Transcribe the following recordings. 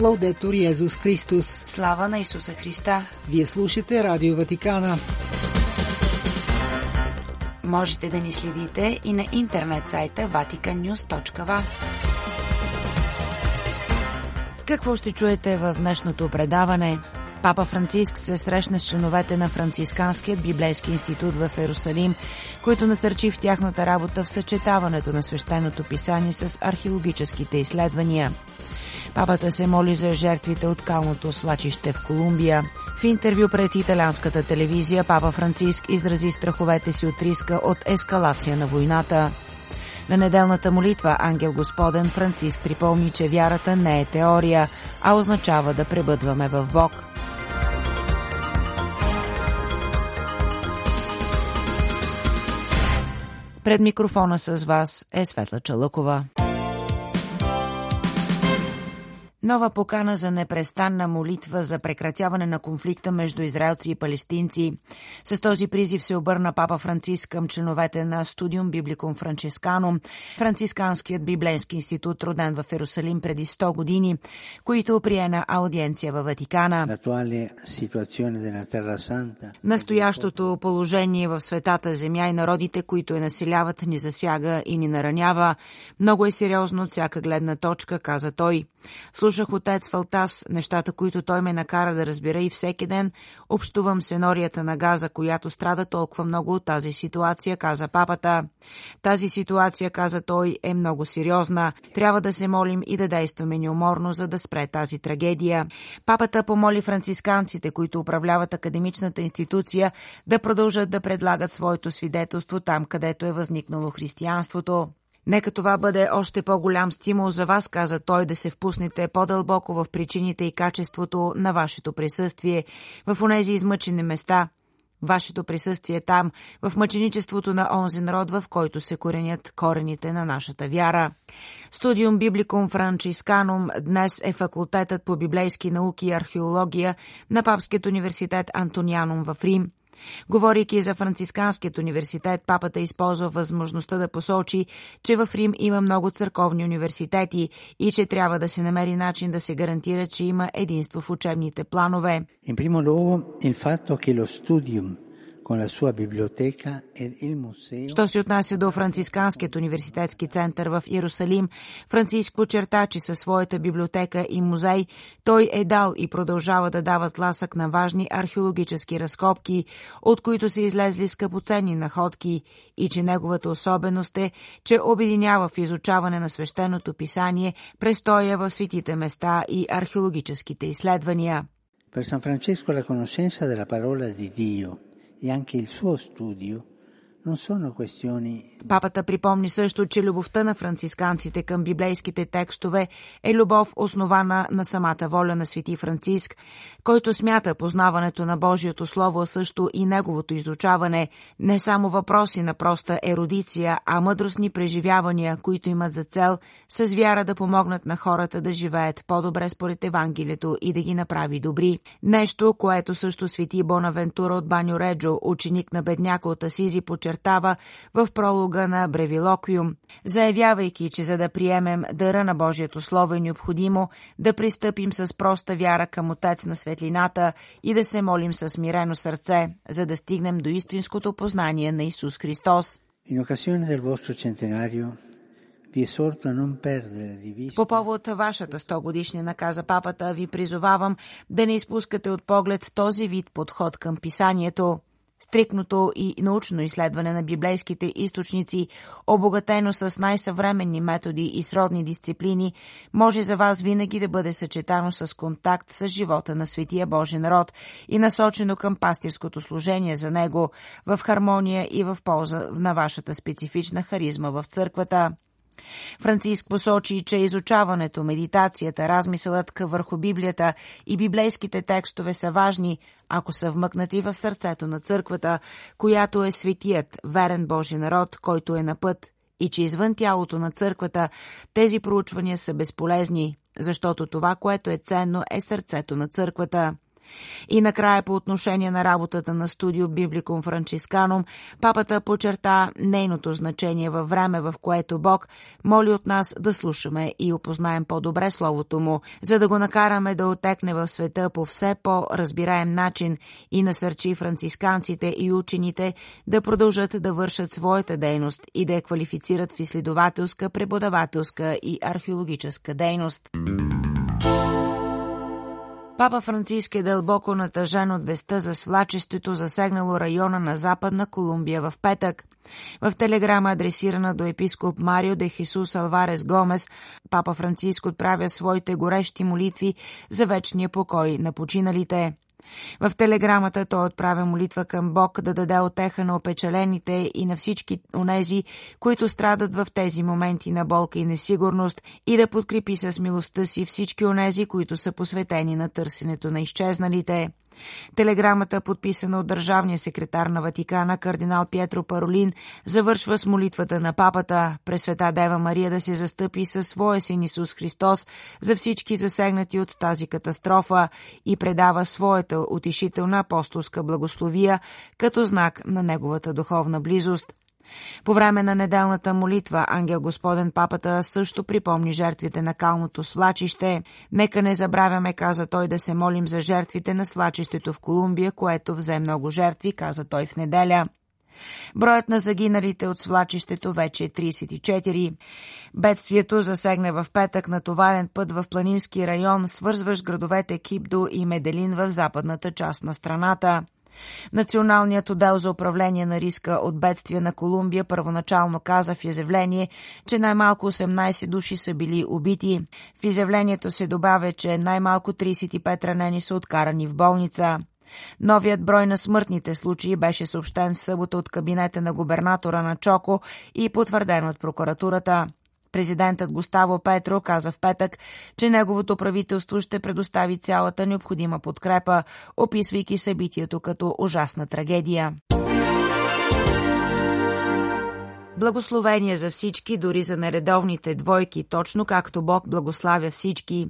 Лаудетор Йезус Христос. Слава на Исуса Христа! Вие слушате Радио Ватикана. Можете да ни следите и на интернет сайта vaticannews.va. Какво ще чуете в днешното предаване? Папа Франциск се срещна с членовете на Францисканският библейски институт в Ерусалим, които насърчи в тяхната работа в съчетаването на свещеното писание с археологическите изследвания. Папата се моли за жертвите от калното свлачище в Колумбия. В интервю пред италианската телевизия Папа Франциск изрази страховете си от риска от ескалация на войната. На неделната молитва Ангел Господен Франциск припомни, че вярата не е теория, а означава да пребъдваме в Бог. Пред микрофона с вас е Светла Чалъкова. Нова покана за непрестанна молитва за прекратяване на конфликта между израелци и палестинци. С този призив се обърна папа Франциск към членовете на Студиум Библикум Франческано, францисканският библейски институт, роден в Ерусалим преди 100 години, които приена аудиенция във Ватикана. Настоящото положение в светата земя и народите, които я населяват, ни засяга и ни наранява. Много е сериозно от всяка гледна точка, каза той. Слушах отец Фалтас, нещата, които той ме накара да разбера и всеки ден общувам с енорията на газа, която страда толкова много от тази ситуация, каза папата. Тази ситуация, каза той, е много сериозна. Трябва да се молим и да действаме неуморно, за да спре тази трагедия. Папата помоли францисканците, които управляват академичната институция, да продължат да предлагат своето свидетелство там, където е възникнало християнството. Нека това бъде още по-голям стимул за вас, каза той, да се впуснете по-дълбоко в причините и качеството на вашето присъствие в онези измъчени места. Вашето присъствие там, в мъченичеството на онзи народ, в който се коренят корените на нашата вяра. Студиум Библикум Франчисканум днес е факултетът по библейски науки и археология на Папският университет Антонианум в Рим. Говорейки за Францисканският университет, папата използва възможността да посочи, че в Рим има много църковни университети и че трябва да се намери начин да се гарантира, че има единство в учебните планове. In primo luogo, il fatto che lo studium Що се отнася до Францисканският университетски център в Иерусалим, Франциск подчерта, че със своята библиотека и музей той е дал и продължава да дава тласък на важни археологически разкопки, от които са излезли скъпоценни находки и че неговата особеност е, че обединява в изучаване на свещеното писание престоя в светите места и археологическите изследвания. Per San Francesco la conoscenza della parola di Dio e anche il suo studio Папата припомни също, че любовта на францисканците към библейските текстове е любов основана на самата воля на свети Франциск, който смята познаването на Божието Слово, също и неговото изучаване, не само въпроси на проста ерудиция, а мъдростни преживявания, които имат за цел с вяра да помогнат на хората да живеят по-добре според Евангелието и да ги направи добри. Нещо, което също свети Бонавентура от Баню Реджо, ученик на бедняка от Асизи, подчертава в пролога на Бревилоквиум, заявявайки, че за да приемем дъра на Божието Слово е необходимо да пристъпим с проста вяра към Отец на светлината и да се молим с смирено сърце, за да стигнем до истинското познание на Исус Христос. In occasione del vostro centenario по повод вашата 100 годишнина, каза папата, ви призовавам да не изпускате от поглед този вид подход към писанието. Стрикното и научно изследване на библейските източници, обогатено с най-съвременни методи и сродни дисциплини, може за вас винаги да бъде съчетано с контакт с живота на Светия Божен род и насочено към пастирското служение за него, в хармония и в полза на вашата специфична харизма в църквата. Франциск посочи, че изучаването, медитацията, размисълът върху Библията и библейските текстове са важни, ако са вмъкнати в сърцето на църквата, която е светият, верен Божи народ, който е на път, и че извън тялото на църквата тези проучвания са безполезни, защото това, което е ценно, е сърцето на църквата. И накрая по отношение на работата на студио Библикум Франчисканум, папата почерта нейното значение във време, в което Бог моли от нас да слушаме и опознаем по-добре Словото Му, за да го накараме да отекне в света по все по-разбираем начин и насърчи францисканците и учените да продължат да вършат своята дейност и да я квалифицират в изследователска, преподавателска и археологическа дейност. Папа Франциск е дълбоко натъжен от веста за свлачеството, засегнало района на Западна Колумбия в петък. В телеграма, адресирана до епископ Марио де Хисус Алварес Гомес, папа Франциск отправя своите горещи молитви за вечния покой на починалите. В телеграмата той отправя молитва към Бог да даде отеха на опечалените и на всички онези, които страдат в тези моменти на болка и несигурност и да подкрепи с милостта си всички онези, които са посветени на търсенето на изчезналите. Телеграмата, подписана от държавния секретар на Ватикана, кардинал Пьетро Паролин, завършва с молитвата на папата, пресвета Дева Мария да се застъпи със своя син Исус Христос за всички засегнати от тази катастрофа и предава своята утешителна апостолска благословия като знак на неговата духовна близост – по време на неделната молитва Ангел Господен Папата също припомни жертвите на калното свлачище. Нека не забравяме, каза той, да се молим за жертвите на свлачището в Колумбия, което взе много жертви, каза той в неделя. Броят на загиналите от свлачището вече е 34. Бедствието засегне в петък натоварен път в планински район, свързващ градовете Кипдо и Меделин в западната част на страната. Националният отдел за управление на риска от бедствия на Колумбия първоначално каза в изявление, че най-малко 18 души са били убити. В изявлението се добавя, че най-малко 35 ранени са откарани в болница. Новият брой на смъртните случаи беше съобщен в събота от кабинета на губернатора на Чоко и потвърден от прокуратурата. Президентът Густаво Петро каза в петък, че неговото правителство ще предостави цялата необходима подкрепа, описвайки събитието като ужасна трагедия. Благословение за всички, дори за нередовните двойки, точно както Бог благославя всички.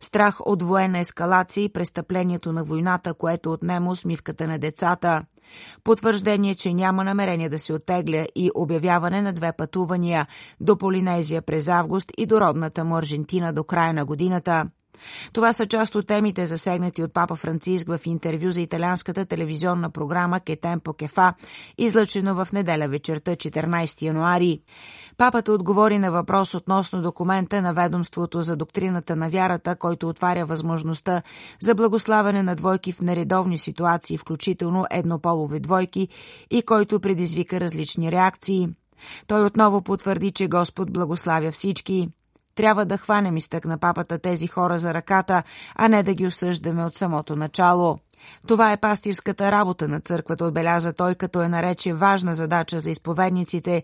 Страх от военна ескалация и престъплението на войната, което отнема усмивката на децата. Потвърждение, че няма намерение да се оттегля и обявяване на две пътувания до Полинезия през август и до родната му Аржентина до края на годината. Това са част от темите, засегнати от папа Франциск в интервю за италианската телевизионна програма Кетемпо Кефа, излъчено в неделя вечерта 14 януари. Папата отговори на въпрос относно документа на ведомството за доктрината на вярата, който отваря възможността за благославяне на двойки в нередовни ситуации, включително еднополови двойки, и който предизвика различни реакции. Той отново потвърди, че Господ благославя всички. Трябва да хванем, изтъкна папата, тези хора за ръката, а не да ги осъждаме от самото начало. Това е пастирската работа на църквата, отбеляза той, като е нарече важна задача за изповедниците,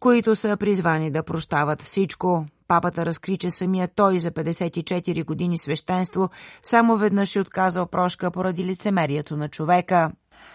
които са призвани да прощават всичко. Папата разкри, че самия той за 54 години свещенство само веднъж е отказал прошка поради лицемерието на човека.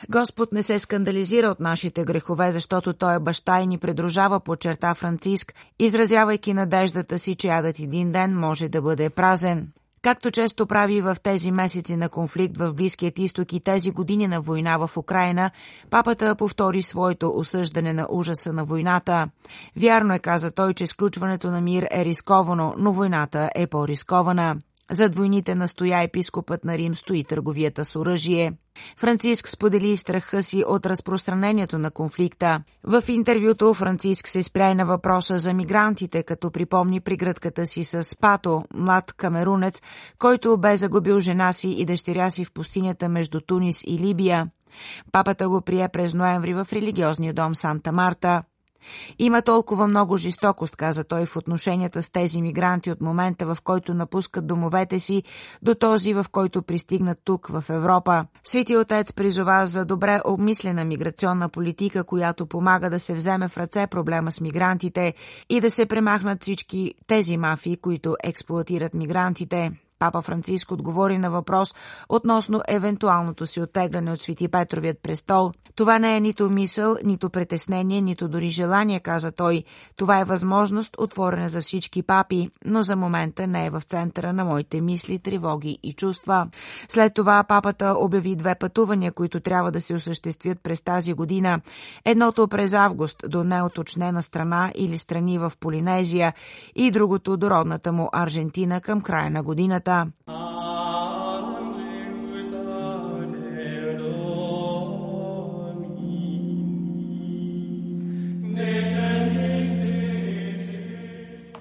Господ не се скандализира от нашите грехове, защото Той е баща и ни придружава по черта Франциск, изразявайки надеждата си, че ядът един ден може да бъде празен. Както често прави в тези месеци на конфликт в Близкият изток и тези години на война в Украина, папата повтори своето осъждане на ужаса на войната. Вярно е, каза той, че сключването на мир е рисковано, но войната е по-рискована. Зад войните настоя епископът на Рим стои търговията с оръжие. Франциск сподели страха си от разпространението на конфликта. В интервюто Франциск се спря на въпроса за мигрантите, като припомни пригръдката си с Пато, млад камерунец, който бе загубил жена си и дъщеря си в пустинята между Тунис и Либия. Папата го прие през ноември в религиозния дом Санта Марта. Има толкова много жестокост, каза той в отношенията с тези мигранти от момента, в който напускат домовете си, до този, в който пристигнат тук, в Европа. Свети отец призова за добре обмислена миграционна политика, която помага да се вземе в ръце проблема с мигрантите и да се премахнат всички тези мафии, които експлуатират мигрантите. Папа Франциск отговори на въпрос относно евентуалното си оттегляне от Свети Петровият престол. Това не е нито мисъл, нито притеснение, нито дори желание, каза той. Това е възможност, отворена за всички папи, но за момента не е в центъра на моите мисли, тревоги и чувства. След това папата обяви две пътувания, които трябва да се осъществят през тази година. Едното през август до неоточнена страна или страни в Полинезия и другото до родната му Аржентина към края на годината.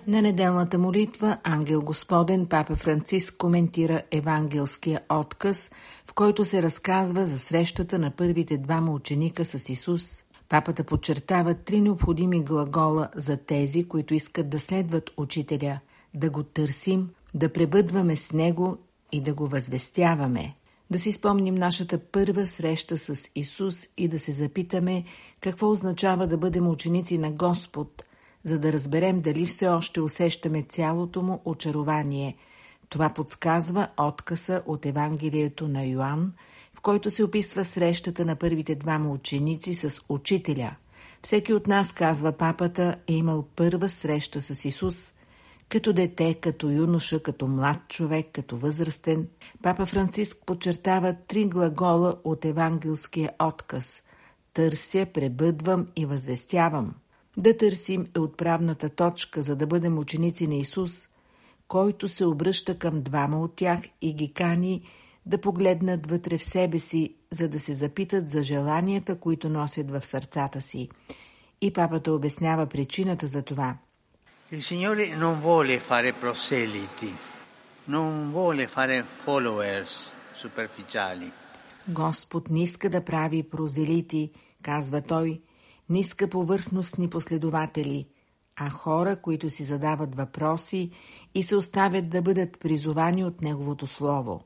На неделната молитва Ангел Господен Папа Франциск коментира евангелския отказ, в който се разказва за срещата на първите двама ученика с Исус. Папата подчертава три необходими глагола за тези, които искат да следват учителя – да го търсим, да пребъдваме с него и да го възвестяваме. Да си спомним нашата първа среща с Исус и да се запитаме какво означава да бъдем ученици на Господ – за да разберем дали все още усещаме цялото му очарование. Това подсказва откъса от Евангелието на Йоанн, в който се описва срещата на първите двама ученици с учителя. Всеки от нас, казва папата, е имал първа среща с Исус, като дете, като юноша, като млад човек, като възрастен. Папа Франциск подчертава три глагола от евангелския отказ – търся, пребъдвам и възвестявам. Да търсим е отправната точка, за да бъдем ученици на Исус, който се обръща към двама от тях и ги кани да погледнат вътре в себе си, за да се запитат за желанията, които носят в сърцата си. И папата обяснява причината за това. Il Signore non vuole fare proseliti, non vuole fare followers superficiali. Господ не иска да прави прозелити, казва той, не иска повърхностни последователи, а хора, които си задават въпроси и се оставят да бъдат призовани от Неговото Слово.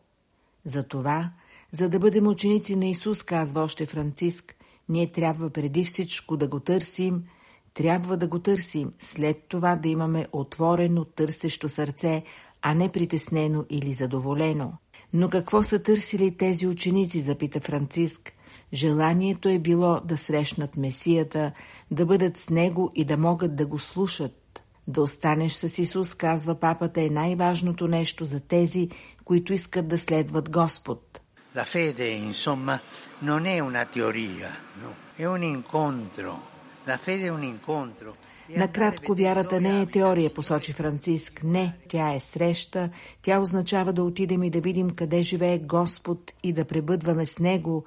Затова, за да бъдем ученици на Исус, казва още Франциск, ние трябва преди всичко да го търсим, трябва да го търсим, след това да имаме отворено, търсещо сърце, а не притеснено или задоволено. Но какво са търсили тези ученици, запита Франциск. Желанието е било да срещнат Месията, да бъдат с Него и да могат да го слушат. Да останеш с Исус, казва папата, е най-важното нещо за тези, които искат да следват Господ. La fede, insomma, non è una teoria, no. è un incontro. Incontro. Накратко, вярата не е теория, посочи Франциск. Не, тя е среща. Тя означава да отидем и да видим къде живее Господ и да пребъдваме с Него,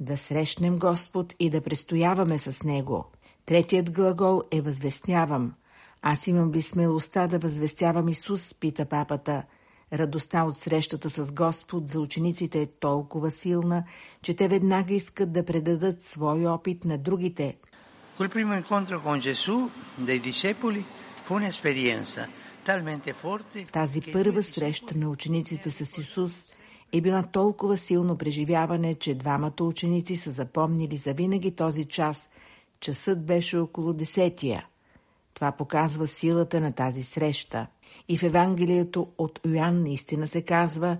да срещнем Господ и да престояваме с Него. Третият глагол е възвестявам. Аз имам ли смелостта да възвестявам Исус, пита папата. Радостта от срещата с Господ за учениците е толкова силна, че те веднага искат да предадат свой опит на другите. Quel primo incontro con Gesù dei discepoli fu un'esperienza talmente forte Тази първа среща на учениците с Исус – е била толкова силно преживяване, че двамата ученици са запомнили завинаги този час. Часът беше около десетия. Това показва силата на тази среща. И в Евангелието от Йоанн наистина се казва,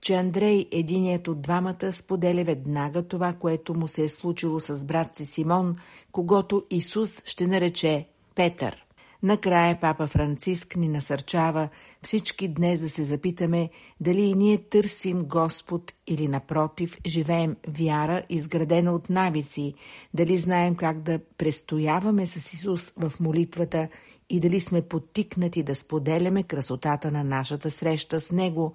че Андрей, единият от двамата, споделя веднага това, което му се е случило с брат си Симон, когато Исус ще нарече Петър. Накрая папа Франциск ни насърчава всички днес да се запитаме дали и ние търсим Господ или напротив живеем вяра, изградена от навици, дали знаем как да престояваме с Исус в молитвата и дали сме подтикнати да споделяме красотата на нашата среща с Него.